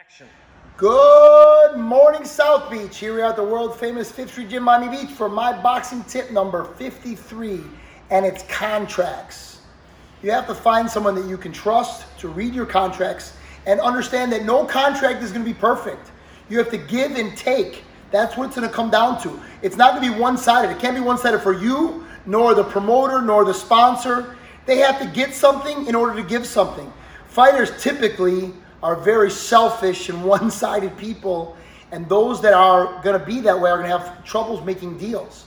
Action. Good morning, South Beach. Here we are at the world famous Fifth Street Gym, Miami Beach for my boxing tip number 53, and it's contracts. You have to find someone that you can trust to read your contracts and understand that no contract is going to be perfect. You have to give and take. That's what it's going to come down to. It's not going to be one sided. It can't be one sided for you, nor the promoter, nor the sponsor. They have to get something in order to give something. Fighters typically are very selfish and one sided people, and those that are going to be that way are going to have troubles making deals.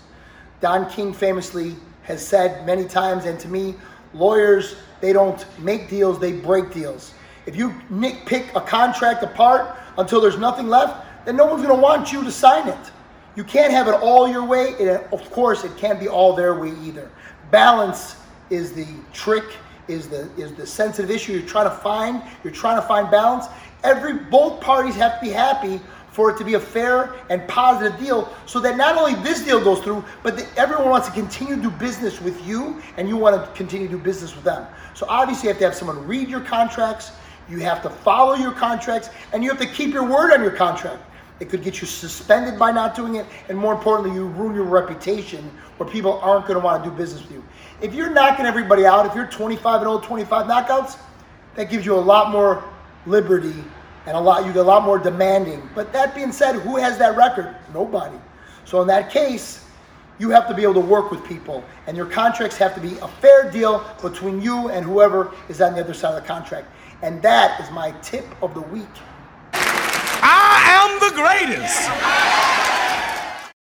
Don King famously has said many times, and to me, lawyers, they don't make deals, they break deals. If you nitpick a contract apart until there's nothing left, then no one's going to want you to sign it. You can't have it all your way, and of course, it can't be all their way either. Balance is the trick, is the is the sensitive issue you're trying to find. You're trying to find balance. Every both parties have to be happy for it to be a fair and positive deal, so that not only this deal goes through, but that everyone wants to continue to do business with you, and you want to continue to do business with them. So obviously, you have to have someone read your contracts. You have to follow your contracts, and you have to keep your word on your contract. It could get you suspended by not doing it, and more importantly, you ruin your reputation where people aren't going to want to do business with you. If you're knocking everybody out, if you're 25 and old, 25 knockouts, that gives you a lot more liberty and a lot you get a lot more demanding. But that being said, who has that record? Nobody. So in that case, you have to be able to work with people, and your contracts have to be a fair deal between you and whoever is on the other side of the contract. And that is my tip of the week. Greatest.